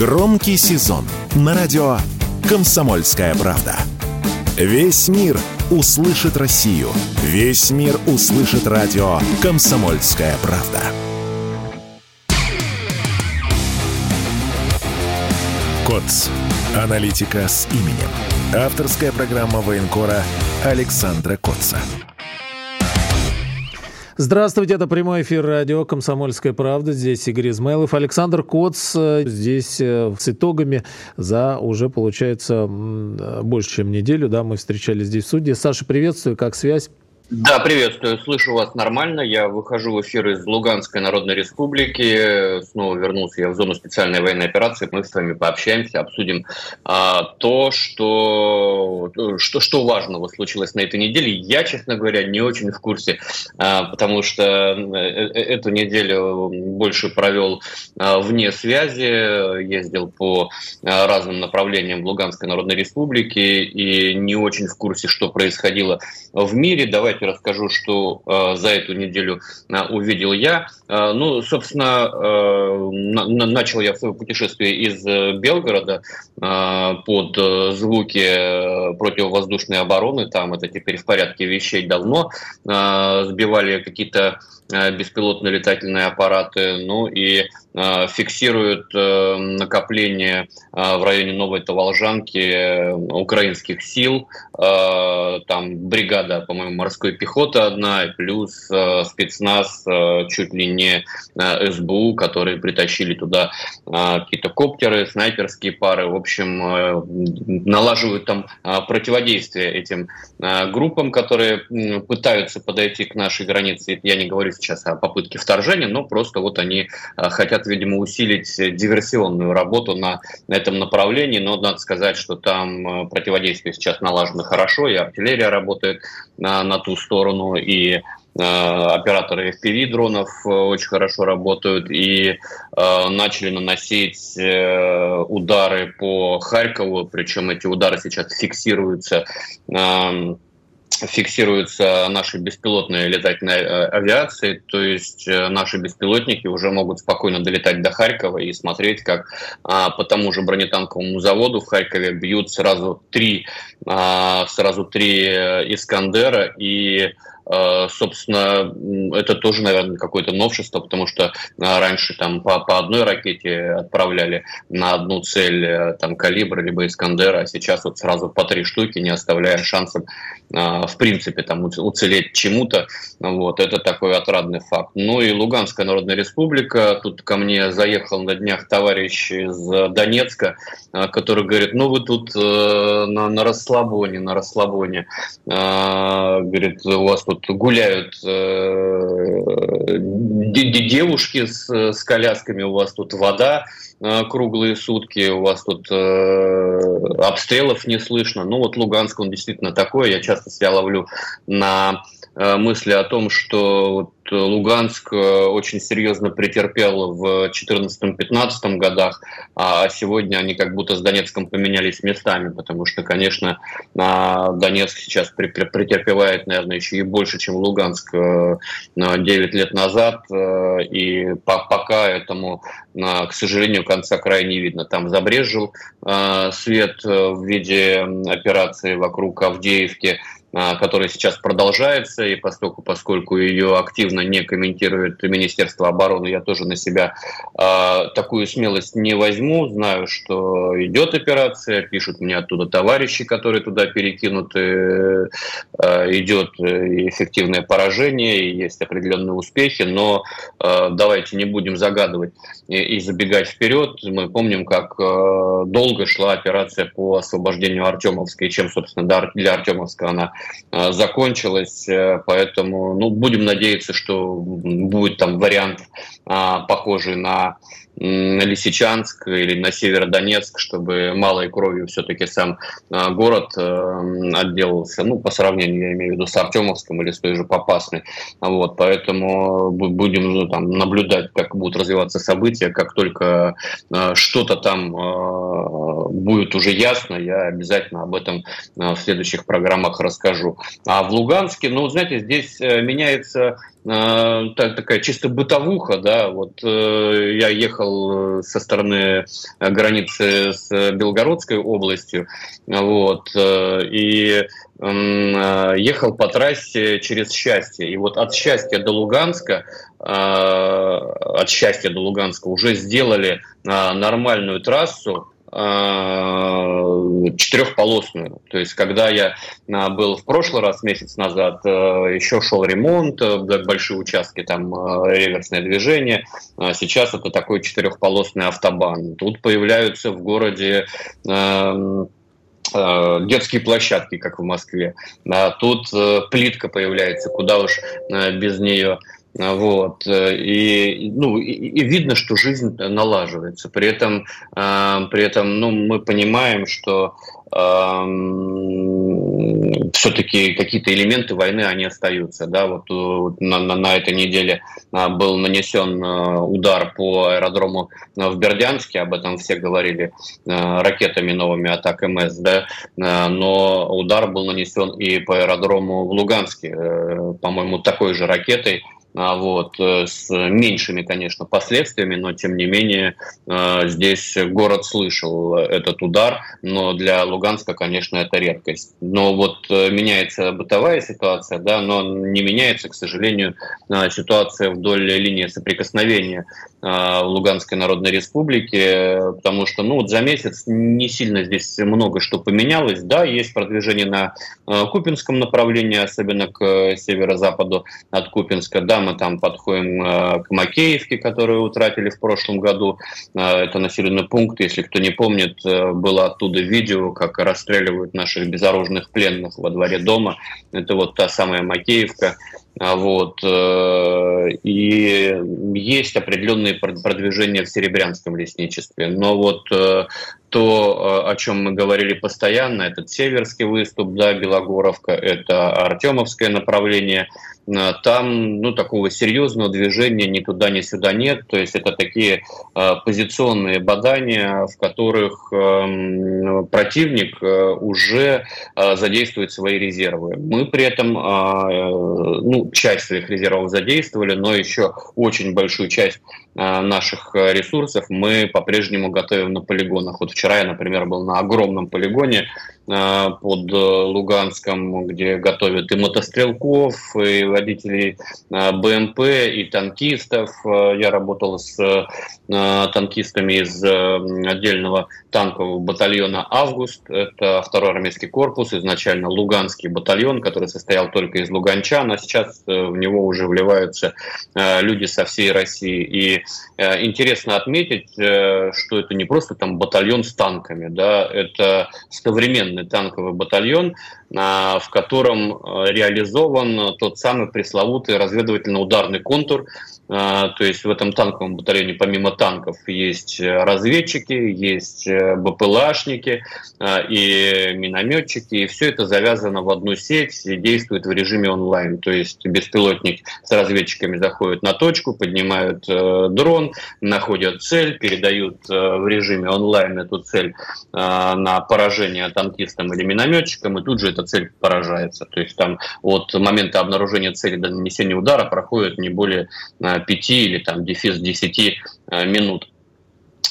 Громкий сезон на радио «Комсомольская правда». Весь мир услышит Россию. Весь мир услышит радио «Комсомольская правда». КОЦ. Аналитика с именем. Авторская программа военкора Александра Котца. Здравствуйте, это прямой эфир радио «Комсомольская правда». Здесь Игорь Измайлов, Александр Коц. Э, здесь э, с итогами за уже, получается, больше, чем неделю. Да, мы встречались здесь в суде. Саша, приветствую, как связь? Да, приветствую. Слышу вас нормально. Я выхожу в эфир из Луганской Народной Республики. Снова вернулся я в зону специальной военной операции. Мы с вами пообщаемся, обсудим а, то, что, что, что важного случилось на этой неделе. Я, честно говоря, не очень в курсе, а, потому что э, э, эту неделю больше провел а, вне связи, ездил по а, разным направлениям в Луганской Народной Республике и не очень в курсе, что происходило в мире. Давайте давайте расскажу, что э, за эту неделю э, увидел я. Э, ну, собственно, э, на, начал я свое путешествие из э, Белгорода э, под э, звуки э, противовоздушной обороны. Там это теперь в порядке вещей давно. Э, сбивали какие-то Э, беспилотные летательные аппараты, ну и э, фиксируют э, накопление в районе Новой Таволжанки украинских сил. Там бригада, по-моему, морской пехоты одна, плюс спецназ чуть ли не СБУ, которые притащили туда какие-то коптеры, снайперские пары. В общем, налаживают там противодействие этим группам, которые пытаются подойти к нашей границе. Я не говорю сейчас о попытке вторжения, но просто вот они а, хотят, видимо, усилить диверсионную работу на, на этом направлении. Но надо сказать, что там а, противодействие сейчас налажено хорошо, и артиллерия работает на, на ту сторону, и а, операторы FPV-дронов очень хорошо работают и э, начали наносить э, удары по Харькову, причем эти удары сейчас фиксируются э, фиксируются наши беспилотные летательные э, авиации, то есть э, наши беспилотники уже могут спокойно долетать до Харькова и смотреть, как а, по тому же бронетанковому заводу в Харькове бьют сразу три, а, сразу три э, Искандера. И собственно, это тоже, наверное, какое-то новшество, потому что э, раньше там по, по одной ракете отправляли на одну цель э, там калибр либо Искандера, а сейчас вот сразу по три штуки, не оставляя шансов в принципе там уцелеть чему-то. Вот, это такой отрадный факт. Ну и Луганская Народная Республика. Тут ко мне заехал на днях товарищ из Донецка, который говорит, ну вы тут на, на расслабоне, на расслабоне. Говорит, у вас тут гуляют э, девушки с, с колясками, у вас тут вода э, круглые сутки, у вас тут э, обстрелов не слышно. Ну вот Луганск, он действительно такой. Я часто себя ловлю на мысли о том, что Луганск э, очень серьезно претерпел в 2014-2015 годах, а сегодня они как будто с Донецком поменялись местами, потому что, конечно, Донецк сейчас претерпевает, наверное, еще и больше, чем Луганск 9 э, лет назад, э, и пока этому, к сожалению, конца края не видно. Там забрежил свет в виде операции вокруг Авдеевки, а, которая сейчас продолжается, и поскольку, поскольку ее активно не комментирует Министерство обороны, я тоже на себя э, такую смелость не возьму. Знаю, что идет операция, пишут мне оттуда товарищи, которые туда перекинуты, э, идет эффективное поражение, есть определенные успехи, но э, давайте не будем загадывать и, и забегать вперед. Мы помним, как э, долго шла операция по освобождению Артемовской, и чем, собственно, для Артемовска она Э, закончилась, э, поэтому ну, будем надеяться, что будет там вариант а, похожий на на Лисичанск или на Северодонецк, чтобы малой кровью все-таки сам а, город э, отделался, ну, по сравнению, я имею в виду, с Артемовском или с той же Попасной. Вот, поэтому будем ну, там, наблюдать, как будут развиваться события, как только э, что-то там э, будет уже ясно, я обязательно об этом в следующих программах расскажу. А в Луганске, ну, знаете, здесь меняется такая чисто бытовуха, да, вот я ехал со стороны границы с Белгородской областью, вот, и ехал по трассе через Счастье. И вот от Счастья до Луганска, от Счастья до Луганска уже сделали нормальную трассу, Э, четырехполосную. То есть, когда я э, был в прошлый раз, месяц назад, э, еще шел ремонт, большие участки, там реверсное движение. Сейчас это такой четырехполосный автобан. Тут появляются в городе детские площадки, как в Москве. А тут плитка появляется, куда уж без нее. Вот. Э, и, ну, и, и видно, что жизнь налаживается. При этом, э, при этом ну, мы понимаем, что э, все-таки какие-то элементы войны, они остаются. Да? Вот, вот на, на, на этой неделе э, был нанесен э, удар по аэродрому в Бердянске, об этом все говорили, ракетами новыми атак МС, да? но удар был нанесен и по аэродрому в Луганске, по-моему, такой же ракетой, вот, э, с меньшими, конечно, последствиями, но тем не менее э, здесь город слышал этот удар, но для Луганска, конечно, это редкость. Но вот э, меняется бытовая ситуация, да, но не меняется, к сожалению, ситуация вдоль линии соприкосновения Луганской Народной Республике, потому что, ну, вот за месяц не сильно здесь много что поменялось, да, есть продвижение на Купинском направлении, особенно к северо-западу от Купинска, да, мы там подходим э, к Макеевке, которую утратили в прошлом году. Э, это населенный пункт, если кто не помнит, э, было оттуда видео, как расстреливают наших безоружных пленных во дворе дома. Это вот та самая Макеевка. А вот. И есть определенные продвижения в Серебрянском лесничестве. Но вот то, о чем мы говорили постоянно, этот северский выступ, да, Белогоровка, это Артемовское направление – Э, там ну, такого серьезного движения ни туда, ни сюда нет. То есть это такие э, позиционные бадания, в которых э, противник э, уже э, задействует свои резервы. Мы при этом э, ну, часть своих резервов задействовали, но еще очень большую часть э, наших ресурсов мы по-прежнему готовим на полигонах. Вот вчера я, например, был на огромном полигоне Э, под э, Луганском, где готовят и мотострелков, и водителей э, БМП, и танкистов. Я работал с танкистами из отдельного танкового батальона «Август». Это второй армейский корпус, изначально Луганский батальон, который состоял только из луганчан, а сейчас в него уже вливаются люди со всей России. И интересно отметить, что это не просто там батальон с танками, да, это современный танковый батальон, в котором э, реализован тот самый пресловутый разведывательно-ударный контур. А, то есть в этом танковом батальоне помимо танков есть разведчики, есть э, БПЛАшники а, и минометчики. И все это завязано в одну сеть и действует в режиме онлайн. То есть беспилотник с разведчиками заходит на точку, поднимают э, дрон, находят цель, передают в режиме онлайн эту цель на поражение танкиста танкистом или минометчиком, и тут же эта цель поражается. То есть там от момента обнаружения цели до нанесения удара проходит не более 5 э, или там дефис 10 э, минут.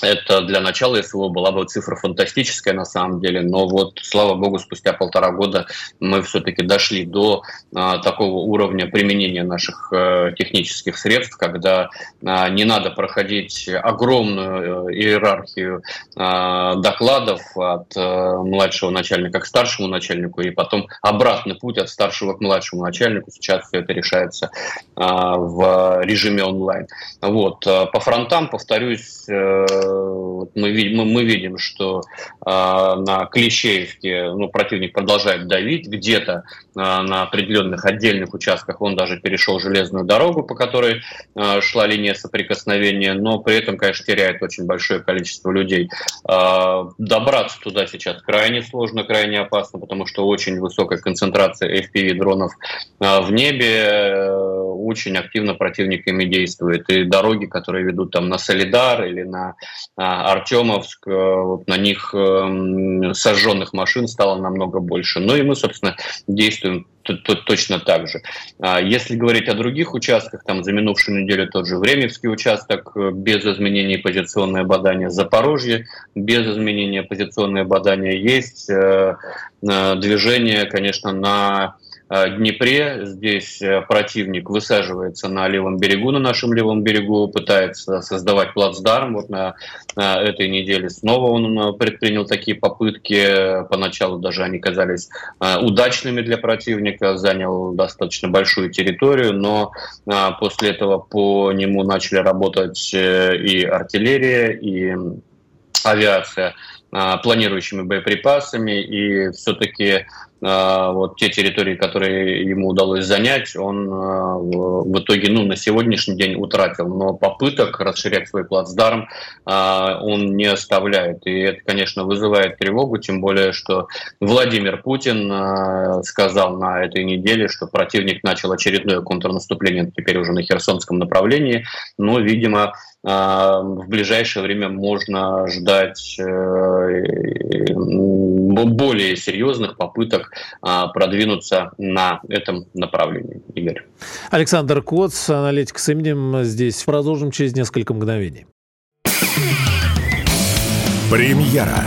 Это для начала СВО была бы цифра фантастическая на самом деле, но вот, слава богу, спустя полтора года мы все-таки дошли до а, такого уровня применения наших а, технических средств, когда а, не надо проходить огромную а, иерархию а, докладов от а, младшего начальника к старшему начальнику, и потом обратный путь от старшего к младшему начальнику. Сейчас все это решается а, в режиме онлайн. Вот. По фронтам, повторюсь, мы, мы, мы видим, что э, на Клещеевке ну, противник продолжает давить, где-то э, на определенных отдельных участках он даже перешел железную дорогу, по которой э, шла линия соприкосновения, но при этом, конечно, теряет очень большое количество людей. Э, добраться туда сейчас крайне сложно, крайне опасно, потому что очень высокая концентрация FPV-дронов э, в небе, э, очень активно противник ими действует. И дороги, которые ведут там на Солидар или на а, Артемовск, э, вот на них эм, сожженных машин стало намного больше. Ну и мы, собственно, действуем точно так же. А если говорить о других участках, там за минувшую неделю тот же Времевский участок э, без изменений позиционное бадание, Запорожье без изменения позиционное бадание есть, э, движение, конечно, на Э, Днепре. Здесь э, противник высаживается на левом берегу, на нашем левом берегу, пытается создавать плацдарм. Вот на, этой неделе снова он э, предпринял такие попытки. Поначалу даже они казались удачными для противника, занял достаточно большую территорию, но после этого по нему начали работать и артиллерия, и авиация планирующими боеприпасами, и все-таки а, вот те территории, которые ему удалось занять, он а, в итоге ну, на сегодняшний день утратил. Но попыток расширять свой плацдарм а, он не оставляет. И это, конечно, вызывает тревогу, тем более, что Владимир Путин сказал на этой неделе, что противник начал очередное контрнаступление, теперь уже на Херсонском направлении. Но, видимо, в ближайшее время можно ждать э, более серьезных попыток а, продвинуться на этом направлении. Игорь. Александр Коц, аналитик с именем. Здесь продолжим через несколько мгновений. Премьера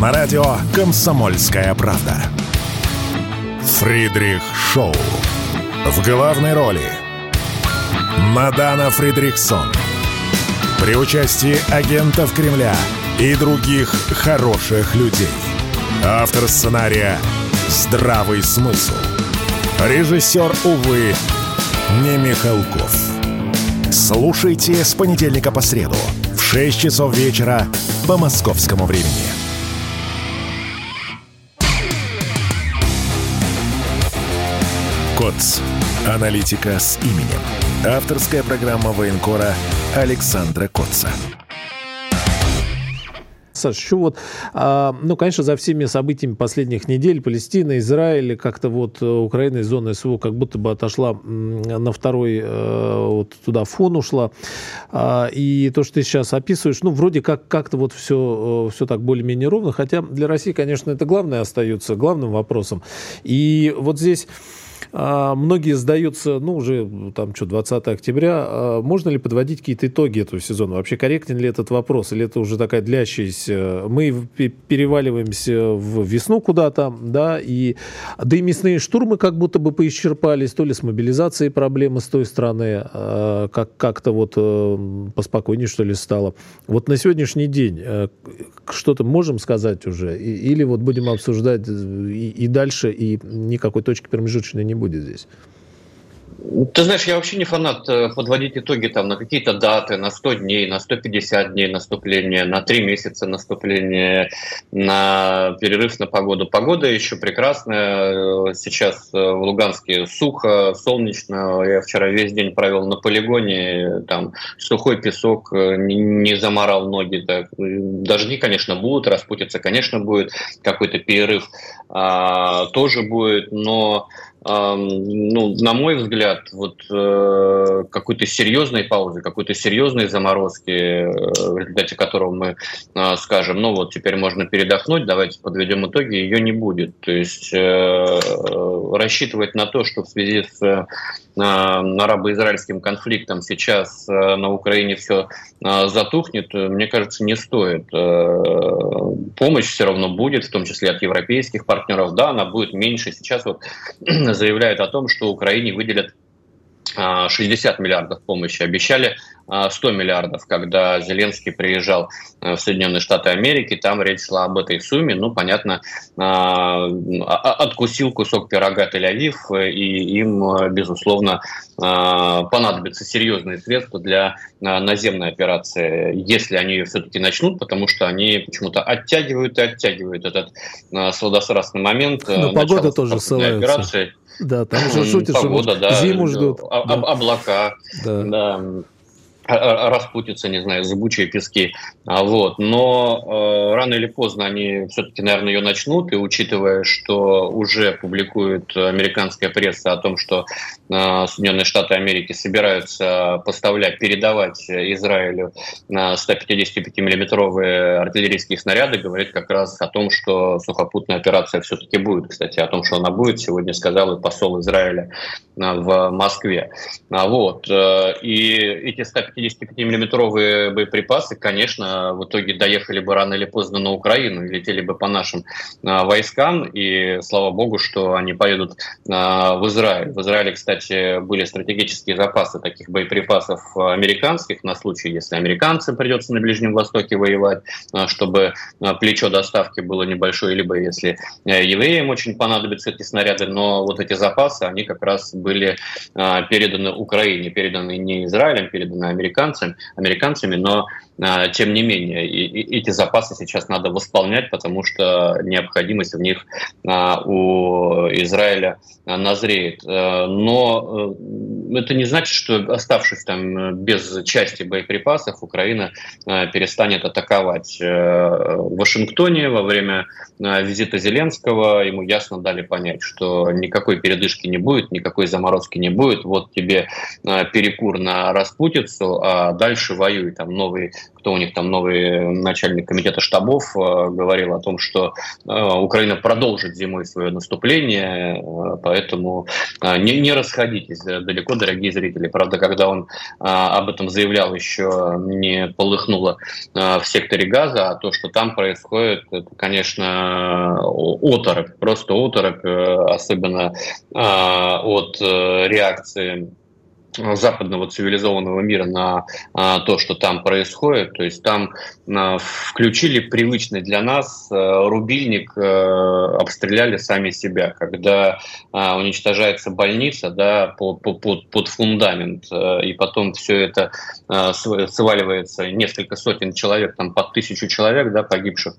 на радио «Комсомольская правда». Фридрих Шоу. В главной роли Мадана Фридрихсон. При участии агентов Кремля и других хороших людей – Автор сценария «Здравый смысл». Режиссер, увы, не Михалков. Слушайте с понедельника по среду в 6 часов вечера по московскому времени. КОЦ. Аналитика с именем. Авторская программа военкора Александра Котца. Саш, еще вот, а, ну, конечно, за всеми событиями последних недель Палестина, Израиль, как-то вот э, Украина из зоны СВО как будто бы отошла на второй, э, вот туда фон ушла. А, и то, что ты сейчас описываешь, ну, вроде как как-то вот все, э, все так более-менее ровно, хотя для России, конечно, это главное остается, главным вопросом. И вот здесь многие сдаются, ну, уже там что, 20 октября. А можно ли подводить какие-то итоги этого сезона? Вообще корректен ли этот вопрос? Или это уже такая длящаяся... Мы переваливаемся в весну куда-то, да, и... Да и мясные штурмы как будто бы поисчерпались, то ли с мобилизацией проблемы с той стороны, а, как- как-то вот э, поспокойнее, что ли, стало. Вот на сегодняшний день э, что-то можем сказать уже? Или вот будем обсуждать и, и дальше, и никакой точки промежуточной не будет здесь? Ты знаешь, я вообще не фанат э, подводить итоги там на какие-то даты, на 100 дней, на 150 дней наступления, на 3 месяца наступления, на перерыв на погоду. Погода еще прекрасная. Сейчас э, в Луганске сухо, солнечно. Я вчера весь день провел на полигоне. Там сухой песок, э, не заморал ноги. Так. Дожди, конечно, будут, распутиться, конечно, будет. Какой-то перерыв а, тоже будет, но ну, на мой взгляд, вот э, какой-то серьезной паузы, какой-то серьезной заморозки, э, в результате которого мы э, скажем, ну вот теперь можно передохнуть, давайте подведем итоги, ее не будет. То есть э, рассчитывать на то, что в связи с э, арабо-израильским конфликтом сейчас э, на Украине все э, затухнет, мне кажется, не стоит. Э, помощь все равно будет, в том числе от европейских партнеров. Да, она будет меньше. Сейчас вот заявляют о том, что Украине выделят 60 а, миллиардов помощи. Обещали 100 а, миллиардов, когда Зеленский приезжал э, в Соединенные Штаты Америки, там речь шла об этой сумме. Ну, понятно, а, откусил кусок пирога Тель-Авив, и им, безусловно, понадобятся серьезные средства для наземной операции, если они ее все-таки начнут, потому что они почему-то оттягивают и оттягивают этот сладострастный момент. Но погода тоже ссылается. Операции. Да, там же шутят, что зиму ждут. А, да. Облака, да. Да. распутиться, не знаю, зыбучие пески. А Вот. Но э, рано или поздно они все-таки, наверное, ее начнут, и учитывая, что уже публикует американская пресса о том, что э, Соединенные Штаты Америки собираются поставлять, передавать Израилю 155-миллиметровые артиллерийские снаряды, говорит как раз о том, что сухопутная операция все-таки будет. Кстати, о том, что она будет, сегодня сказал и посол Израиля э, в Москве. А Вот. Э, и эти 155 55-миллиметровые боеприпасы, конечно, в итоге доехали бы рано или поздно на Украину летели бы по нашим а, войскам. И слава богу, что они поедут а, в Израиль. В Израиле, кстати, были стратегические запасы таких боеприпасов американских на случай, если американцам придется на Ближнем Востоке воевать, а, чтобы плечо доставки было небольшое, либо если евреям очень понадобятся эти снаряды. Но вот эти запасы, они как раз были переданы Украине, переданы не Израилем, переданы американцам американцами, американцами но тем не менее, эти запасы сейчас надо восполнять, потому что необходимость в них а, у Израиля назреет. Э, но э, это не значит, что оставшись там без части боеприпасов, Украина э, перестанет атаковать. В Вашингтоне во время визита Зеленского ему ясно дали понять, что никакой передышки не будет, никакой заморозки не будет. Вот тебе перекур на распутицу, а дальше воюй. Там новый кто у них там новый начальник комитета штабов э, говорил о том, что э, Украина продолжит зимой свое наступление, э, поэтому не, не расходитесь далеко, дорогие зрители. Правда, когда он об этом заявлял, еще не полыхнуло в секторе газа, а то, что там происходит, это, конечно, оторопь, просто оторопь, особенно от реакции западного цивилизованного мира на а, то, что там происходит. То есть там а, включили привычный для нас а, рубильник, а, обстреляли сами себя, когда а, уничтожается больница да, под, под, под фундамент, и потом все это сваливается, несколько сотен человек, там под тысячу человек да, погибших,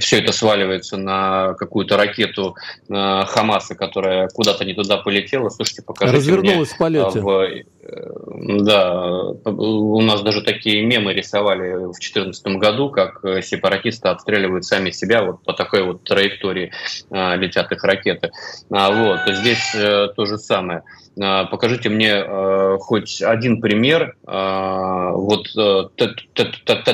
все это сваливается на какую-то ракету Хамаса, которая куда-то не туда полетела. Слушайте, покажите Развернулась мне, в полете. В, э, да, у нас даже такие мемы рисовали в 2014 году, как сепаратисты отстреливают сами себя вот по такой вот траектории а, летят их ракеты. А, вот, здесь а, то же самое. А, покажите мне а, хоть один пример а, вот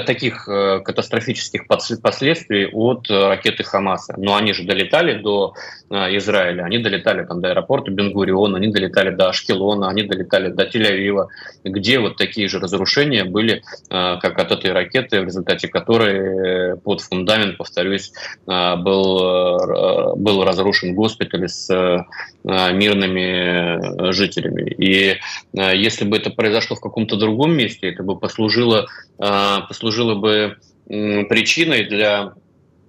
таких катастрофических последствий от ракеты Хамаса. Но они же долетали до Израиля, они долетали там до аэропорта Бенгуриона, они долетали до Ашкелона, они долетали до Тель-Авива, где вот такие же разрушения были, как от этой ракеты, в результате которой под фундамент, повторюсь, был, был разрушен госпиталь с мирными жителями. И если бы это произошло в каком-то другом месте, это бы послужило, послужило бы причиной для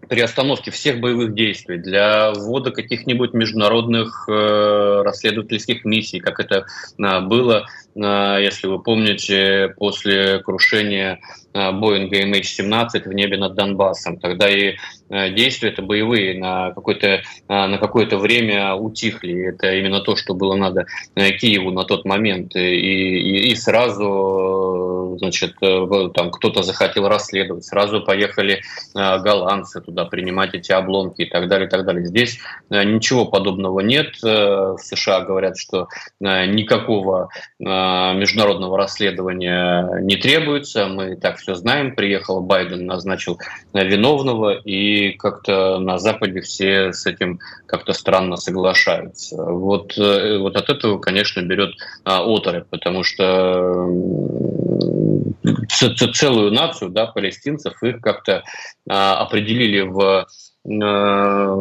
приостановки всех боевых действий, для ввода каких-нибудь международных э, расследовательских миссий, как это э, было, э, если вы помните, после крушения э, Боинга MH17 в небе над Донбассом. Тогда и э, действия это боевые на какое-то э, на какое-то время утихли. Это именно то, что было надо Киеву на тот момент. И, и, и сразу, значит, там кто-то захотел расследовать, сразу поехали голландцы туда туда принимать эти обломки и так далее, и так далее. Здесь э, ничего подобного нет. Э, в США говорят, что э, никакого международного расследования не требуется. Мы так все знаем. Приехал Байден, назначил виновного, и как-то на Западе все с этим как-то странно соглашаются. Вот, вот от этого, конечно, берет оторопь, потому что целую нацию, да, палестинцев, их как-то а, определили в Э,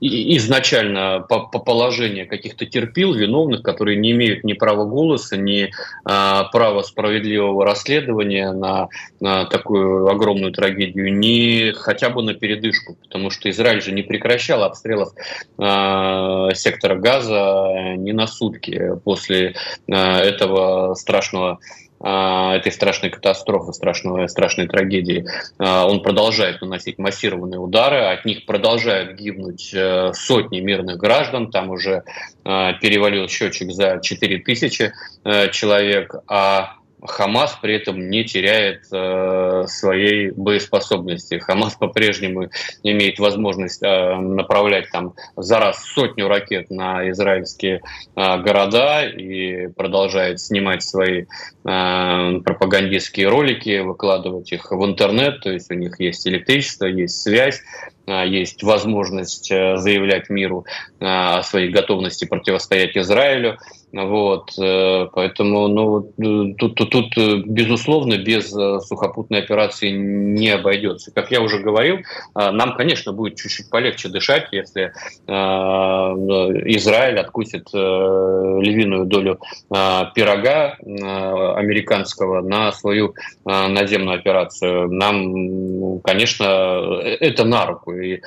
изначально по, по положению каких-то терпил, виновных, которые не имеют ни права голоса, ни а, права справедливого расследования на, на такую огромную трагедию, ни хотя бы на передышку, потому что Израиль же не прекращал обстрелов а, сектора газа ни на сутки после а, этого страшного этой страшной катастрофы, страшного, страшной трагедии, он продолжает наносить массированные удары, от них продолжают гибнуть сотни мирных граждан, там уже перевалил счетчик за 4 тысячи человек, а Хамас при этом не теряет э, своей боеспособности. Хамас по-прежнему имеет возможность э, направлять там за раз сотню ракет на израильские э, города и продолжает снимать свои э, пропагандистские ролики, выкладывать их в интернет. То есть у них есть электричество, есть связь э, есть возможность э, заявлять миру э, о своей готовности противостоять Израилю. Вот, э, поэтому, ну, тут, тут, тут, э, безусловно, без э, сухопутной операции не обойдется. Как я уже говорил, нам, конечно, будет чуть-чуть полегче дышать, если Израиль откусит львиную долю пирога американского на свою наземную операцию. Нам, конечно, это на руку. И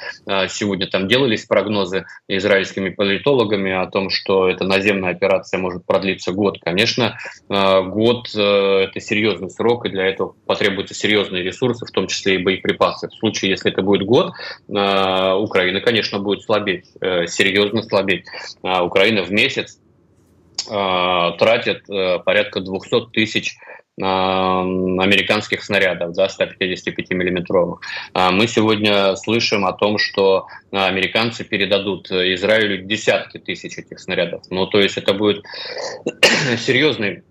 сегодня там делались прогнозы израильскими политологами о том, что эта наземная операция операция может продлиться год. Конечно, э, год э, – это серьезный срок, и для этого потребуются серьезные ресурсы, в том числе и боеприпасы. В случае, если это будет год, э, Украина, конечно, будет слабеть, серьезно слабеть. Украина в месяц тратит порядка 200 тысяч американских снарядов, да, 155 миллиметровых. А мы сегодня слышим о том, что американцы передадут Израилю десятки тысяч этих снарядов. Ну, то есть это будет серьезный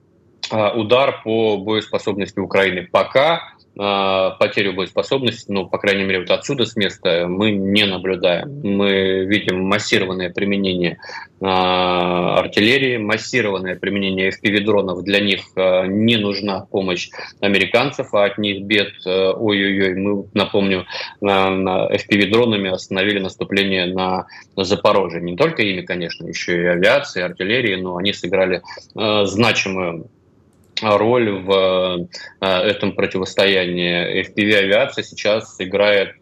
удар по боеспособности Украины. Пока потерю боеспособности, ну, по крайней мере, вот отсюда с места мы не наблюдаем. Мы видим массированное применение э, артиллерии, массированное применение FPV-дронов. Для них э, не нужна помощь американцев, а от них бед, э, ой-ой-ой, мы, напомню, на FPV-дронами остановили наступление на, Запорожье. Не только ими, конечно, еще и авиации, артиллерии, но они сыграли э, значимую роль в э, этом противостоянии. FPV-авиация сейчас играет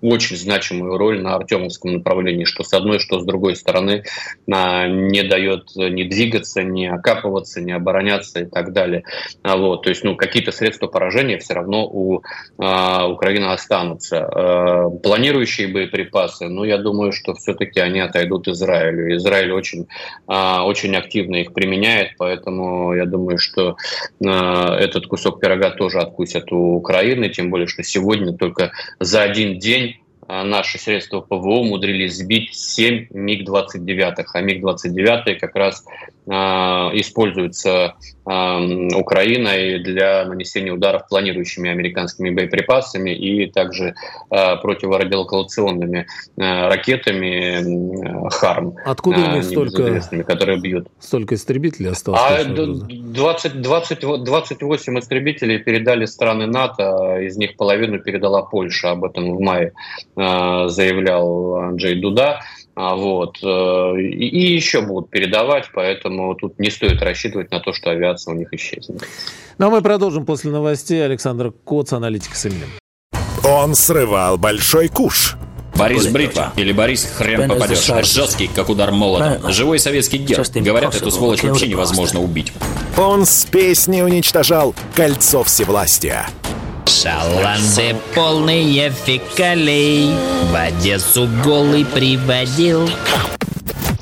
очень значимую роль на Артемовском направлении, что с одной, что с другой стороны не дает ни двигаться, ни окапываться, ни обороняться и так далее. А вот, то есть ну, какие-то средства поражения все равно у а, Украины останутся. Э, планирующие боеприпасы, ну, я думаю, что все-таки они отойдут Израилю. Израиль очень, а, очень активно их применяет, поэтому я думаю, что э, этот кусок пирога тоже откусят у Украины, тем более, что сегодня только за один день а наши средства ПВО умудрились сбить 7 МиГ-29, а МиГ-29 как раз э, используются э, Украиной для нанесения ударов планирующими американскими боеприпасами и также э, противорадиолокационными ракетами ХАРМ. Откуда у них столько, которые бьют? столько истребителей осталось? А 20, 20, 28 истребителей передали страны НАТО, из них половину передала Польша, об этом в мае заявлял Анджей Дуда. А, вот. Э, и еще будут передавать, поэтому тут не стоит рассчитывать на то, что авиация у них исчезнет. Ну а мы продолжим после новостей. Александр Коц, аналитик с именем. Он срывал большой куш. Борис Бритва или Борис Хрен попадешь. Жесткий, как удар молота. Живой советский герб. Говорят, эту сволочь вообще невозможно убить. Он с песней уничтожал кольцо всевластия. Шаланды полные фекалей. В Одессу голый приводил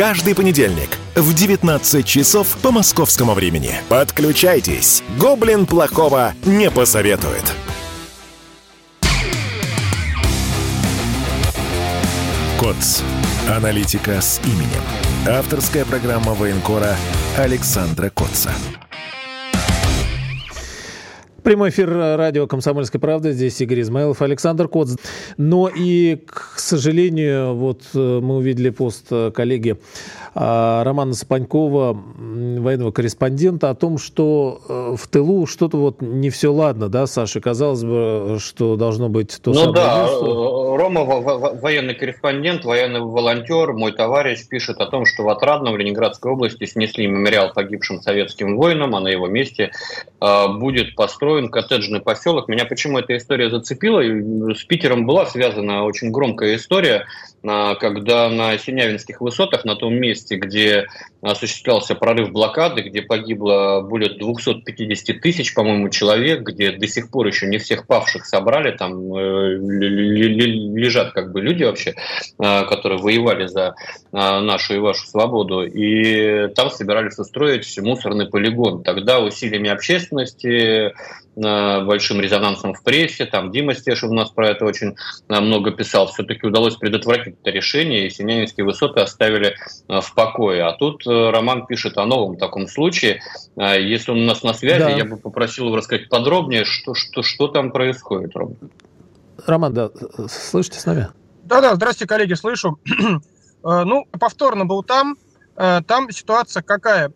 каждый понедельник в 19 часов по московскому времени. Подключайтесь. Гоблин плохого не посоветует. КОЦ. Аналитика с именем. Авторская программа военкора Александра Котца. Прямой эфир радио «Комсомольская правда». Здесь Игорь Измайлов, Александр Коц. Но и, к сожалению, вот э, мы увидели пост э, коллеги Романа Сапанькова, военного корреспондента, о том, что э, в тылу что-то вот не все ладно, да, Саша? Казалось бы, что должно быть то ну, самое. да, Рома военный корреспондент, военный волонтер, мой товарищ пишет о том, что в Отрадном в Ленинградской области снесли мемориал погибшим советским воинам, а на его месте будет построен коттеджный поселок. Меня почему эта история зацепила? С Питером была связана очень громкая история, когда на Синявинских высотах, на том месте, где осуществлялся прорыв блокады, где погибло более 250 тысяч, по-моему, человек, где до сих пор еще не всех павших собрали, там э, лежат как бы люди вообще, а, которые воевали за а, нашу и вашу свободу, и там собирались устроить мусорный полигон. Тогда усилиями общественности, большим резонансом в прессе, там Дима Стешев у нас про это очень много писал, все-таки удалось предотвратить это решение, и Синявинские высоты оставили в покое. А тут Э, Роман пишет о новом таком случае. Если он у нас на связи, да. я бы попросил его рассказать подробнее, что, что, что там происходит, Роман. Роман, да, слышите с нами? Да-да, здравствуйте, коллеги, слышу. Э, ну, повторно был там. Э, там ситуация какая?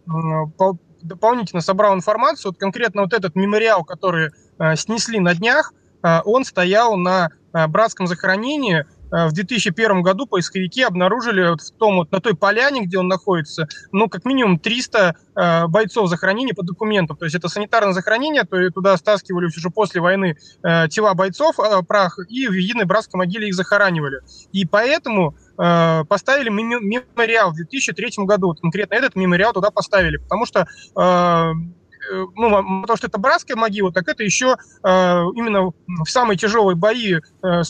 Дополнительно собрал информацию. Вот конкретно вот этот мемориал, который снесли на днях, он стоял на братском захоронении Э, в 2001 году поисковики обнаружили вот в том, вот на той поляне, где он находится, ну, как минимум 300 э, бойцов захоронения по документам. То есть это санитарное захоронение, то и туда стаскивали уже после войны э, тела бойцов, э, прах, и в единой братской могиле их захоранивали. И поэтому э, поставили мемориал в 2003 году. Конкретно этот мемориал туда поставили, потому что э, Э, ну, потому что это братская могила, так это еще э, именно в самые тяжелые бои 41-42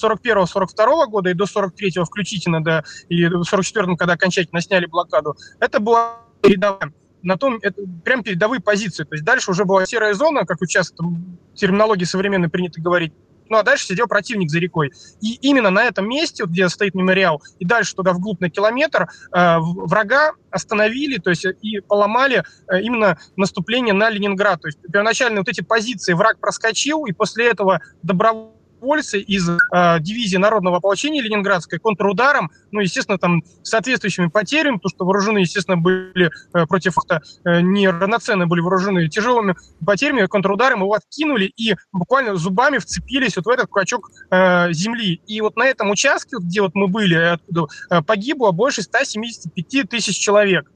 э, года и до 43-го включительно, да, и в 44-м, когда окончательно сняли блокаду, это была передовая на том, это прям передовые позиции. То есть дальше уже была серая зона, как сейчас там, терминологии современной принято говорить, ну а дальше сидел противник за рекой. И именно на этом месте, вот, где стоит мемориал, и дальше туда вглубь на километр, э, врага остановили, то есть и поломали э, именно наступление на Ленинград. То есть первоначально вот эти позиции враг проскочил, и после этого добровольно добровольцы из э, дивизии народного ополчения Ленинградской контрударом, ну, естественно, там соответствующими потерями, потому что вооружены, естественно, были э, против э, неравноценно были вооружены тяжелыми потерями, контрударом его откинули и буквально зубами вцепились вот в этот клочок э, земли. И вот на этом участке, где вот мы были, откуда, э, погибло больше 175 тысяч человек.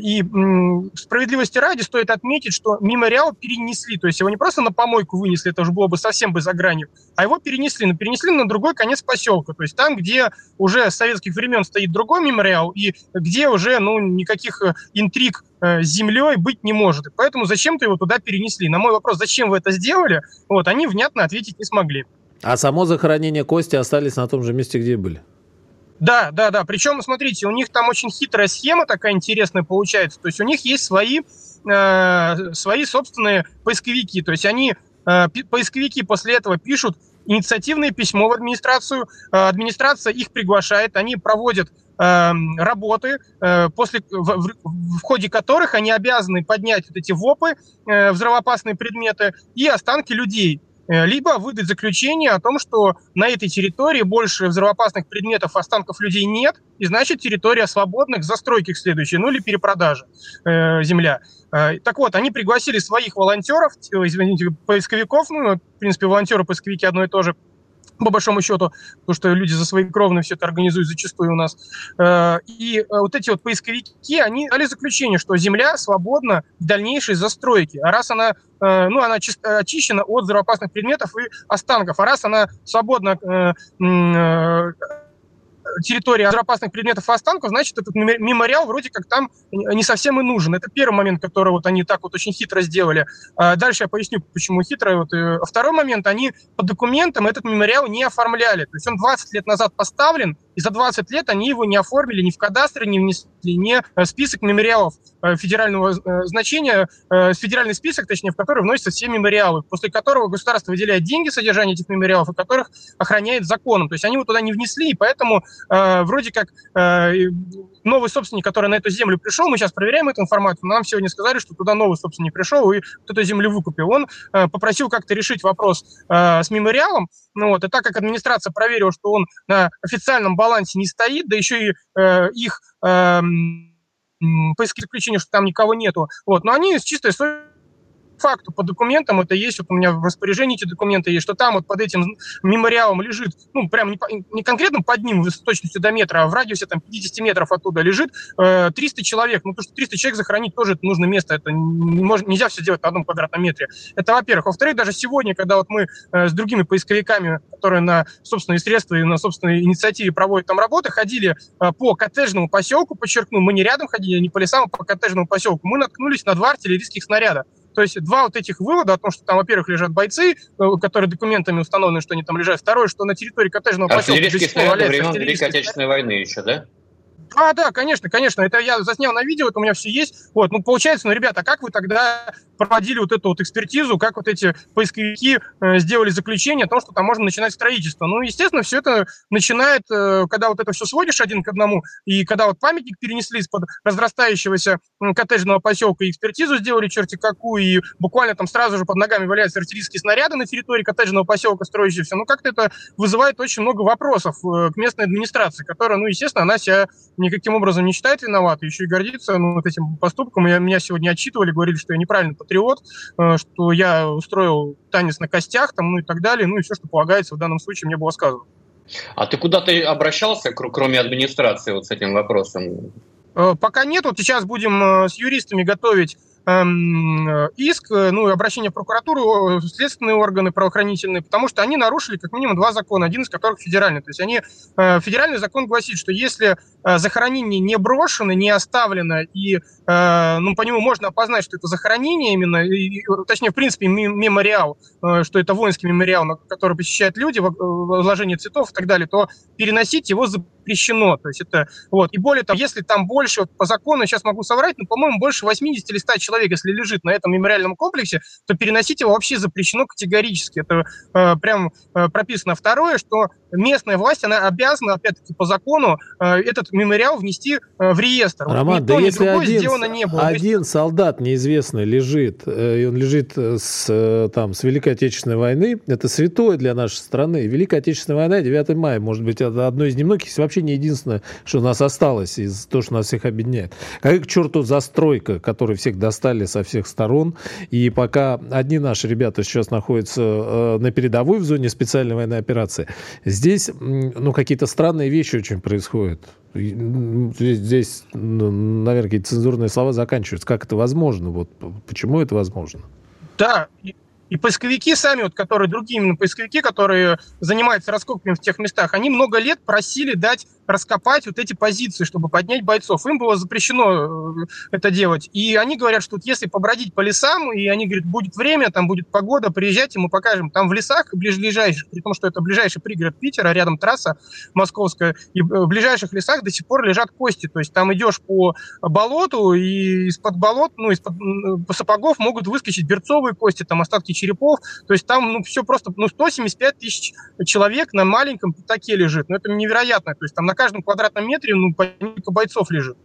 И справедливости ради стоит отметить, что мемориал перенесли, то есть его не просто на помойку вынесли, это уже было бы совсем бы за гранью, а его перенесли, но перенесли на другой конец поселка, то есть там, где уже с советских времен стоит другой мемориал, и где уже ну, никаких э, интриг э, с землей быть не может. Поэтому зачем-то его туда перенесли. На мой вопрос, зачем вы это сделали, вот, они внятно ответить не смогли. А само захоронение кости остались на том же месте, где были? Да, да, да. Причем, смотрите, у них там очень хитрая схема такая интересная получается. То есть у них есть свои, э, свои собственные поисковики. То есть они, э, поисковики после этого пишут инициативное письмо в администрацию. Э, администрация их приглашает, они проводят э, работы, э, после, в, в, в ходе которых они обязаны поднять вот эти ВОПы, э, взрывоопасные предметы и останки людей. Э, либо выдать заключение о том, что на этой территории больше взрывоопасных предметов, останков людей нет, и значит территория свободна к застройке к следующей, ну или перепродаже э, земля. Э, так вот, они пригласили своих волонтеров, э, извините, поисковиков, ну, в принципе, волонтеры, поисковики одно и то же, по большому счету, потому что люди за свои кровные все это организуют зачастую у нас. Э, и э, вот эти вот поисковики, они дали заключение, что земля свободна в дальнейшей застройке. А раз она, э, ну, она очищена от взрывоопасных предметов и останков, а раз она свободна территории взрывоопасных предметов и останков, значит, этот мемориал вроде как там не совсем и нужен. Это первый момент, который вот они так вот очень хитро сделали. А дальше я поясню, почему хитро. Вот. Второй момент, они по документам этот мемориал не оформляли. То есть он 20 лет назад поставлен, и за 20 лет они его не оформили ни в кадастре, не внесли, ни в список мемориалов федерального значения, федеральный список, точнее, в который вносятся все мемориалы, после которого государство выделяет деньги содержание этих мемориалов, и которых охраняет законом. То есть они его туда не внесли, и поэтому вроде как новый собственник, который на эту землю пришел, мы сейчас проверяем эту информацию, нам сегодня сказали, что туда новый собственник пришел и кто-то землю выкупил. Он э, попросил как-то решить вопрос э, с мемориалом, ну вот, и так как администрация проверила, что он на официальном балансе не стоит, да еще и э, их поиски заключения, что там никого нету, вот, но они с чистой совестью факту, по документам это есть, вот у меня в распоряжении эти документы есть, что там вот под этим мемориалом лежит, ну, прям не, не конкретно под ним с точностью до метра, а в радиусе там 50 метров оттуда лежит э, 300 человек. Ну, то что 300 человек захоронить тоже это нужно место, это не может, нельзя все делать на одном квадратном метре. Это во-первых. Во-вторых, даже сегодня, когда вот мы э, с другими поисковиками, которые на собственные средства и на собственной инициативе проводят там работы, ходили э, по коттеджному поселку, подчеркну, мы не рядом ходили, не по лесам, а по коттеджному поселку, мы наткнулись на два артиллерийских снаряда. То есть два вот этих вывода о том, что там, во-первых, лежат бойцы, э, которые документами установлены, что они там лежат. Второе, что на территории коттеджного поселка... Артиллерийские снаряды времен Великой Отечественной войны еще, да? А, да, конечно, конечно. Это я заснял на видео, это у меня все есть. Вот, ну, получается, ну, ребята, а как вы тогда проводили вот эту вот экспертизу, как вот эти поисковики э, сделали заключение о том, что там можно начинать строительство? Ну, естественно, все это начинает, э, когда вот это все сводишь один к одному, и когда вот памятник перенесли из-под разрастающегося э, коттеджного поселка, и экспертизу сделали черти какую, и буквально там сразу же под ногами валяются артиллерийские снаряды на территории коттеджного поселка, строящиеся, ну, как-то это вызывает очень много вопросов э, к местной администрации, которая, ну, естественно, она себя никаким образом не считает виноватой, еще и гордится ну, вот этим поступком. Я, меня сегодня отчитывали, говорили, что я неправильный патриот, э, что я устроил танец на костях там, ну и так далее, ну и все, что полагается в данном случае, мне было сказано. А ты куда то обращался, кроме администрации, вот с этим вопросом? Э, пока нет. Вот сейчас будем э, с юристами готовить иск, э, ну, обращение в прокуратуру, следственные органы правоохранительные, потому что они нарушили как минимум два закона, один из которых федеральный. То есть они, э, федеральный закон гласит, что если э, захоронение не брошено, не оставлено, и ну, по нему можно опознать, что это захоронение именно, и, точнее, в принципе, мемориал, что это воинский мемориал, который посещают люди, вложение цветов и так далее, то переносить его запрещено. То есть это, вот. И более того, если там больше, по закону, сейчас могу соврать, но, по-моему, больше 80 или 100 человек человек, если лежит на этом мемориальном комплексе, то переносить его вообще запрещено категорически. Это э, прям э, прописано. Второе, что местная власть, она обязана, опять-таки, по закону, э, этот мемориал внести э, в реестр. Роман, вот да если один, сделано не было. один солдат неизвестный лежит, э, и он лежит с, там, с Великой Отечественной войны, это святое для нашей страны. Великая Отечественная война, 9 мая, может быть, это одно из немногих, если вообще не единственное, что у нас осталось из того, что нас всех объединяет. Как к черту застройка, которая всех достали со всех сторон. И пока одни наши ребята сейчас находятся на передовой в зоне специальной военной операции, здесь ну, какие-то странные вещи очень происходят. Здесь, ну, наверное, какие-то цензурные слова заканчиваются. Как это возможно? Вот почему это возможно? Да, и поисковики сами, вот, которые другие именно поисковики, которые занимаются раскопками в тех местах, они много лет просили дать раскопать вот эти позиции, чтобы поднять бойцов. Им было запрещено э, это делать. И они говорят, что вот если побродить по лесам, и они говорят, будет время, там будет погода, приезжайте, мы покажем. Там в лесах ближайших, при том, что это ближайший пригород Питера, рядом трасса московская, и в ближайших лесах до сих пор лежат кости. То есть там идешь по болоту, и из-под болот, ну, из-под по сапогов могут выскочить берцовые кости, там остатки черепов. То есть там ну, все просто, ну, 175 тысяч человек на маленьком пятаке лежит. Ну, это невероятно. То есть там на каждом квадратном метре ну, по бойцов лежит.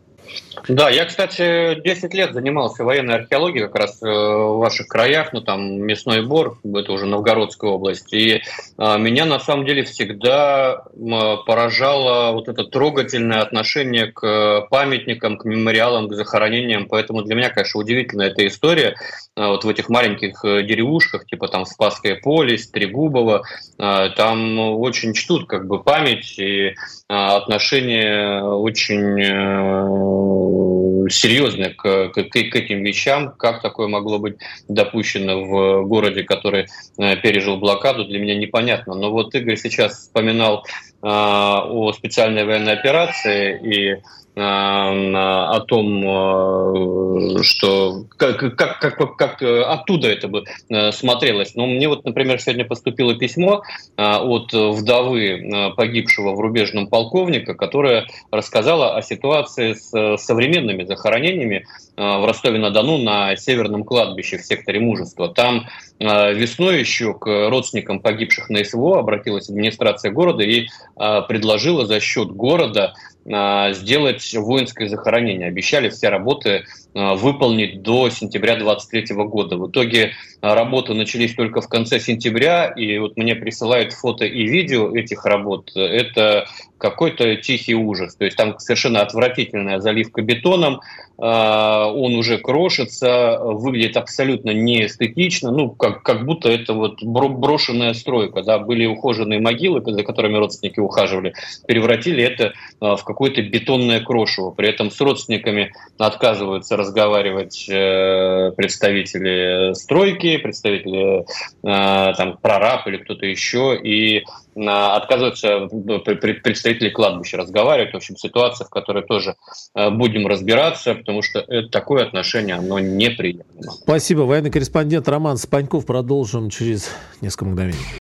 Да, я, кстати, 10 лет занимался военной археологией как раз э, в ваших краях, ну там Мясной Бор, это уже Новгородская область. И а, меня на самом деле всегда поражало вот это трогательное отношение к памятникам, к мемориалам, к захоронениям. Поэтому для меня, конечно, удивительная эта история. А, вот в этих маленьких э, деревушках, типа там Спасская поле, Трегубово, а, там очень чтут как бы память и отношение очень э, серьезны к, к, к этим вещам. Как такое могло быть допущено в городе, который э, пережил блокаду, для меня непонятно. Но вот Игорь сейчас вспоминал э, о специальной военной операции, и о том, что как, как, как, как оттуда это бы смотрелось. Но мне вот, например, сегодня поступило письмо от вдовы погибшего в рубежном полковника, которая рассказала о ситуации с современными захоронениями в Ростове-на-Дону на северном кладбище в секторе Мужества. Там весной еще к родственникам погибших на СВО обратилась администрация города и предложила за счет города сделать воинское захоронение. Обещали все работы выполнить до сентября 2023 года. В итоге работы начались только в конце сентября, и вот мне присылают фото и видео этих работ. Это какой-то тихий ужас. То есть там совершенно отвратительная заливка бетоном, он уже крошится, выглядит абсолютно неэстетично, ну, как, как будто это вот брошенная стройка, да, были ухоженные могилы, за которыми родственники ухаживали, превратили это в какое-то бетонное крошево. При этом с родственниками отказываются разговаривать э, представители стройки, представители э, там прораб или кто-то еще, и отказываются ну, представители кладбища разговаривать. В общем, ситуация, в которой тоже э, будем разбираться, потому что такое отношение, оно неприемлемо. Спасибо. Военный корреспондент Роман Спаньков. Продолжим через несколько мгновений.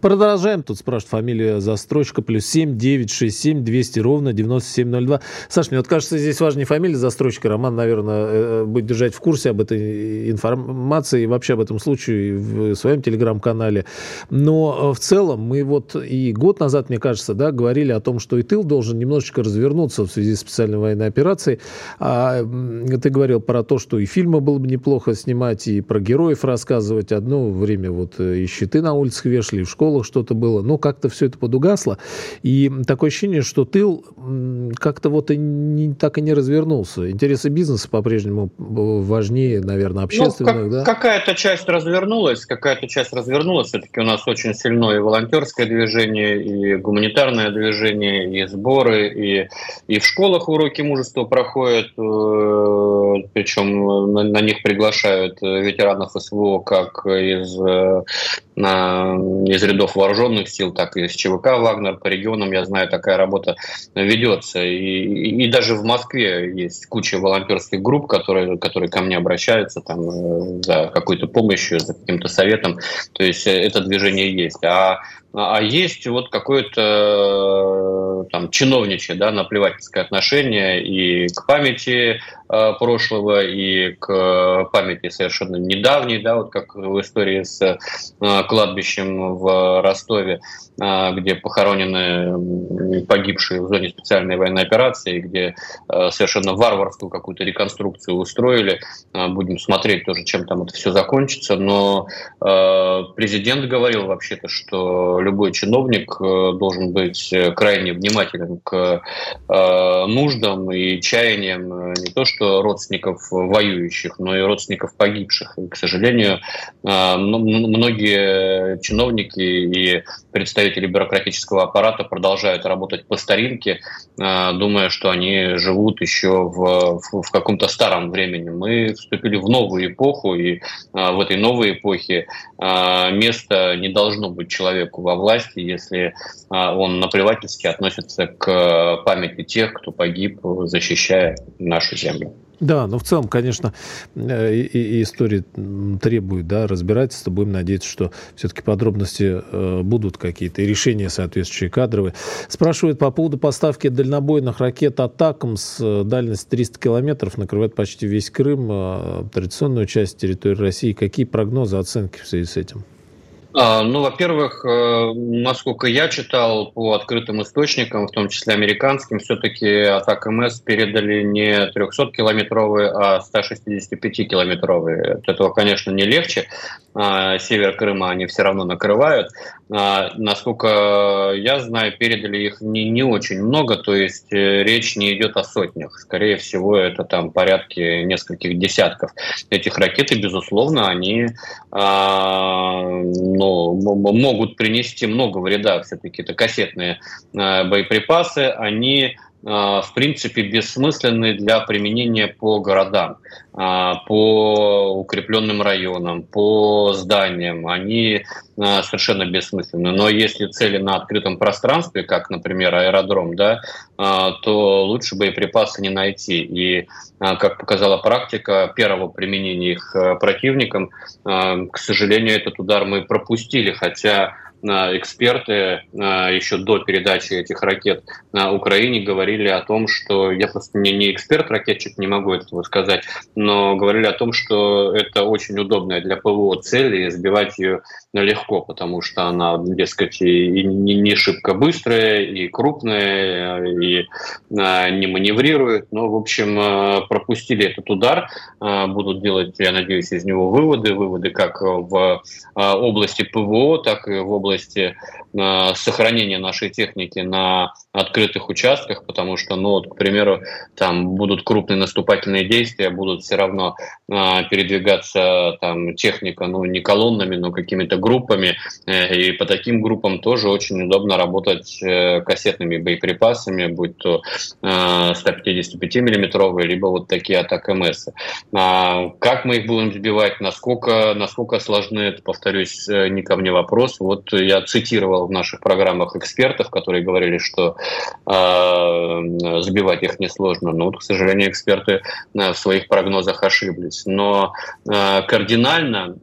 Продолжаем. Тут спрашивают фамилия застройщика. Плюс 7 967 200 ровно 9702. Саш, мне вот кажется, здесь важнее фамилия застройщика. Роман, наверное, э, э, будет держать в курсе об этой информации и вообще об этом случае в своем телеграм-канале. Но э, в целом мы вот и год назад, мне кажется, да, говорили о том, что и тыл должен немножечко развернуться в связи с специальной военной операцией. А ты говорил про то, что и фильмы было бы неплохо снимать, и про героев рассказывать. Одно время вот и щиты на улицах вешали, и в школах школах что-то было, но как-то все это подугасло. И такое ощущение, что тыл как-то вот и не, так и не развернулся. Интересы бизнеса по-прежнему важнее, наверное, общественных. Ну, как, да? Какая-то часть развернулась, какая-то часть развернулась. Все-таки у нас очень сильное и волонтерское движение, и гуманитарное движение, и сборы, и, и в школах уроки мужества проходят, э, причем на, на них приглашают ветеранов СВО как из, э, из рядов вооруженных сил, так и с ЧВК «Вагнер» по регионам, я знаю, такая работа ведется. И, и, и даже в Москве есть куча волонтерских групп, которые, которые ко мне обращаются там, э, за какой-то помощью, за каким-то советом. То есть э, это движение есть. А а есть вот какое-то э, там чиновничье, да, наплевательское отношение и к памяти э, прошлого, и к памяти совершенно недавней, да, вот как в истории с э, кладбищем в Ростове, э, где похоронены погибшие в зоне специальной военной операции, где э, совершенно варварскую какую-то реконструкцию устроили. Э, будем смотреть тоже, чем там это все закончится. Но э, президент говорил вообще-то, что любой чиновник э, должен быть э, крайне внимателен к э, нуждам и чаяниям не то что родственников воюющих, но и родственников погибших. И, к сожалению, многие чиновники и представители бюрократического аппарата продолжают работать по старинке, думая, что они живут еще в, в каком-то старом времени. Мы вступили в новую эпоху, и в этой новой эпохе место не должно быть человеку во власти, если а, он наплевательски относится к памяти тех, кто погиб, защищая нашу землю. Да, но в целом, конечно, э, и, и история требует да, разбирательства. Будем надеяться, что все-таки подробности э, будут какие-то и решения соответствующие кадровые. Спрашивают по поводу поставки дальнобойных ракет «Атакамс». Э, дальность 300 километров, накрывает почти весь Крым, традиционную часть территории России. Какие прогнозы, оценки в связи с этим? А, ну, во-первых, э, насколько я читал по открытым источникам, в том числе американским, все-таки атак МС передали не 300-километровые, а 165-километровые. От этого, конечно, не легче. А, север Крыма они все равно накрывают. А, насколько я знаю, передали их не, не очень много, то есть э, речь не идет о сотнях. Скорее всего, это там порядки нескольких десятков этих ракет, и, безусловно, они а, ну, могут принести много вреда. Все-таки это кассетные а, боеприпасы, они в принципе, бессмысленны для применения по городам, а, по укрепленным районам, по зданиям. Они а, совершенно бессмысленны. Но если цели на открытом пространстве, как, например, аэродром, да, то лучше боеприпасы не найти. И, как показала практика, первого применения их противникам, к сожалению, этот удар мы пропустили, хотя эксперты еще до передачи этих ракет на Украине говорили о том, что я просто не, не эксперт-ракетчик, не могу этого сказать, но говорили о том, что это очень удобная для ПВО цель, и сбивать ее легко, потому что она, дескать, и не, не шибко быстрая, и крупная, и не маневрирует. Но, в общем, пропустили этот удар, будут делать, я надеюсь, из него выводы, выводы как в области ПВО, так и в области э, сохранения нашей техники на открытых участках, потому что, ну, вот, к примеру, там будут крупные наступательные действия, будут все равно э, передвигаться там техника, ну, не колоннами, но какими-то группами, э, и по таким группам тоже очень удобно работать э, кассетными боеприпасами, будь то э, 155 миллиметровые, либо вот такие атак МС. А как мы их будем сбивать, насколько, насколько сложны, это, повторюсь, э, не ко мне вопрос. Вот я цитировал в наших программах экспертов, которые говорили, что э, забивать их несложно. Но, вот, к сожалению, эксперты э, в своих прогнозах ошиблись. Но э, кардинально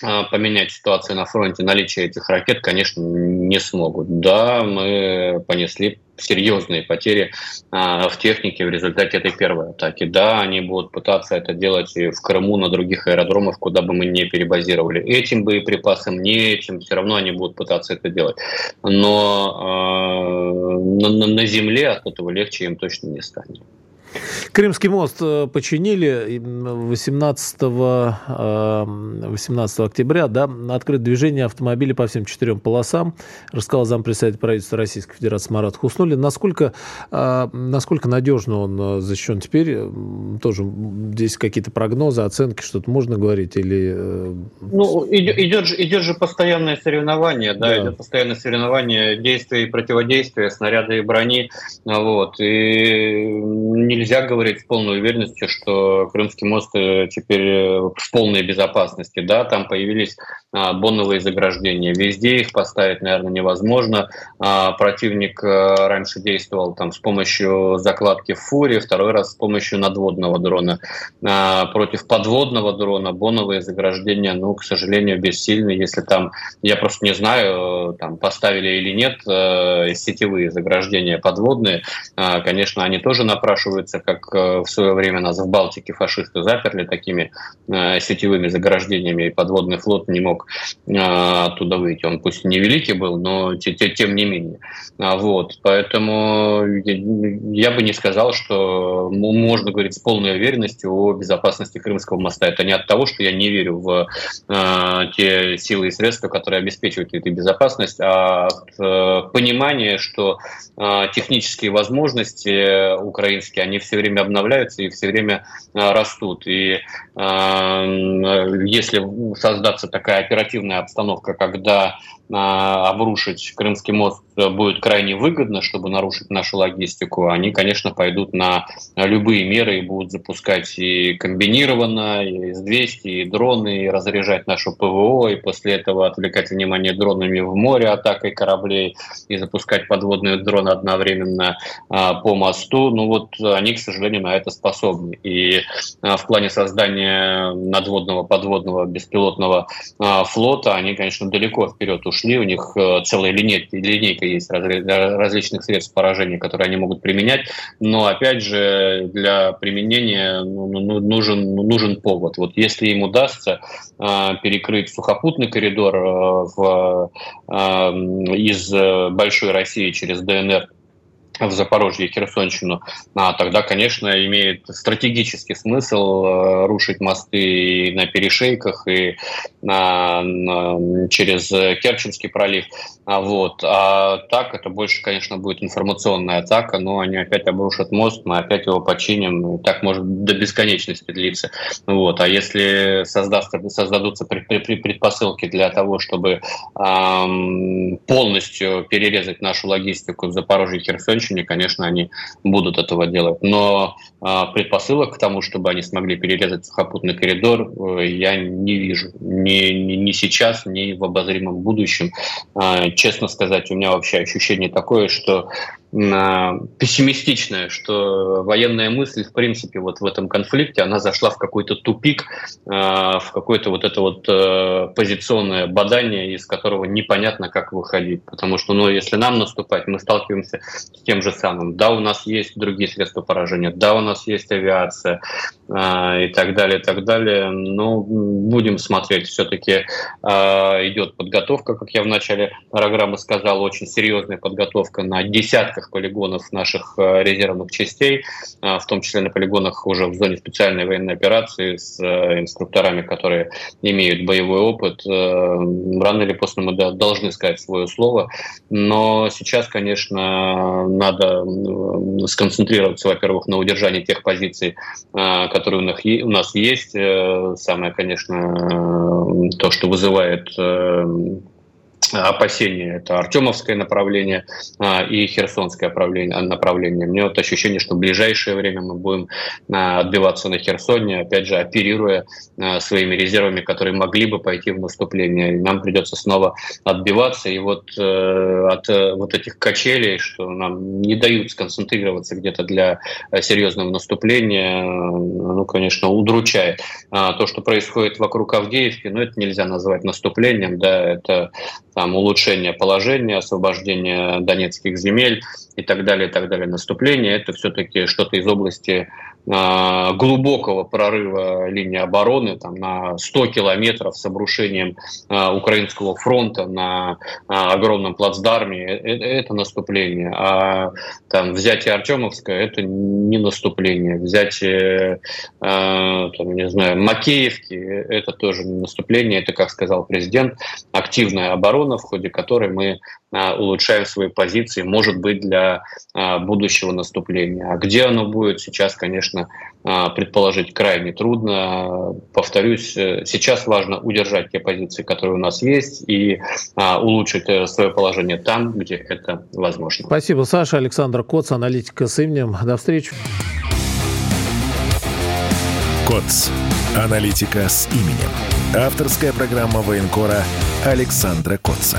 поменять ситуацию на фронте наличие этих ракет, конечно, не смогут. Да, мы понесли серьезные потери а, в технике в результате этой первой атаки. Да, они будут пытаться это делать и в Крыму, на других аэродромах, куда бы мы не перебазировали. Этим боеприпасом, не этим, все равно они будут пытаться это делать. Но на, на земле от этого легче им точно не станет. Крымский мост э, починили 18, 18 э, октября, да, открыт движение автомобилей по всем четырем полосам, рассказал зампредседатель правительства Российской Федерации Марат Хуснулин. Насколько, э, насколько надежно он защищен теперь? Тоже здесь какие-то прогнозы, оценки, что-то можно говорить? Или... Ну, идет, идет, же, идет же постоянное соревнование, да, да, идет постоянное соревнование действия и противодействия, снаряды и брони, вот, и нельзя нельзя говорить с полной уверенностью, что Крымский мост э, теперь э, в полной безопасности. Да, там появились боновые заграждения. Везде их поставить, наверное, невозможно. А, противник э, раньше действовал там с помощью закладки в фуре, второй раз с помощью надводного дрона. А, против подводного дрона боновые заграждения, ну, к сожалению, бессильны. Если там, я просто не знаю, там поставили или нет сетевые заграждения подводные, конечно, они тоже напрашиваются как э, в свое время нас в Балтике фашисты заперли такими э, сетевыми заграждениями, и подводный флот не мог э, оттуда выйти. Он пусть не великий был, но тем не менее. А вот. Поэтому я бы не сказал, что можно говорить с полной уверенностью о безопасности Крымского моста. Это не от того, что я не верю в те силы и средства, которые обеспечивают эту безопасность, а от понимания, что технические возможности украинские, они все время обновляются и все время растут. И если создаться такая оперативная обстановка, когда обрушить Крымский мост будет крайне выгодно, чтобы нарушить нашу логистику, они, конечно, пойдут на любые меры и будут запускать и комбинированно, и С-200, и дроны, и разряжать нашу ПВО, и после этого отвлекать внимание дронами в море атакой кораблей, и запускать подводные дроны одновременно по мосту. Ну вот они, к сожалению, на это способны. И в плане создания надводного, подводного, беспилотного флота они, конечно, далеко вперед ушли ушли, у них э, целая линейка, линейка есть различных средств поражения, которые они могут применять, но опять же для применения ну, ну, ну, нужен, нужен повод. Вот если им удастся э, перекрыть сухопутный коридор э, в, из Большой России через ДНР в Запорожье и Херсонщину, а тогда, конечно, имеет стратегический смысл рушить мосты и на перешейках, и через Керченский пролив. А вот. А так это больше, конечно, будет информационная атака, но они опять обрушат мост, мы опять его починим. Так может до бесконечности длиться. Вот. А если создастся, создадутся предпосылки для того, чтобы полностью перерезать нашу логистику в Запорожье и Херсонщине, конечно, они будут этого делать. Но э, предпосылок к тому, чтобы они смогли перерезать сухопутный коридор, э, я не вижу. Ни, ни, ни сейчас, ни в обозримом будущем. Э, честно сказать, у меня вообще ощущение такое, что пессимистичная, что военная мысль, в принципе, вот в этом конфликте, она зашла в какой-то тупик, э, в какое-то вот это вот э, позиционное бадание, из которого непонятно, как выходить. Потому что, ну, если нам наступать, мы сталкиваемся с тем же самым. Да, у нас есть другие средства поражения, да, у нас есть авиация э, и так далее, и так далее. Но будем смотреть. Все-таки идет подготовка, как я в начале программы сказал, очень серьезная подготовка на десятках десятках полигонов наших э, резервных частей, э, в том числе на полигонах уже в зоне специальной военной операции с э, инструкторами, которые имеют боевой опыт. Рано или поздно мы должны сказать свое слово, но сейчас, конечно, надо сконцентрироваться, во-первых, на удержании тех позиций, которые у нас есть. Самое, конечно, то, что вызывает опасения. Это Артемовское направление а, и Херсонское направление. направление. Мне вот ощущение, что в ближайшее время мы будем а, отбиваться на Херсоне, опять же, оперируя а, своими резервами, которые могли бы пойти в наступление. И нам придется снова отбиваться. И вот э, от э, вот этих качелей, что нам не дают сконцентрироваться где-то для э, серьезного наступления, ну, конечно, удручает. То, что происходит вокруг Авдеевки, ну, это нельзя назвать наступлением, да, это там, улучшение положения, освобождение донецких земель и так далее, и так далее. Наступление – это все-таки что-то из области глубокого прорыва линии обороны там, на 100 километров с обрушением э, украинского фронта на э, огромном плацдарме. Это, наступление. А там, взятие Артемовска – это не наступление. Взятие, э, там, не знаю, Макеевки – это тоже не наступление. Это, как сказал президент, активная оборона, в ходе которой мы улучшаем свои позиции, может быть, для будущего наступления. А где оно будет, сейчас, конечно, а, предположить крайне трудно. Повторюсь, э, сейчас важно удержать те позиции, которые у нас есть, и улучшить э, свое положение там, где это возможно. Спасибо, Саша. Александр Коц, аналитика с именем. До встречи. Коц. Аналитика с именем. Авторская программа военкора Александра Котца.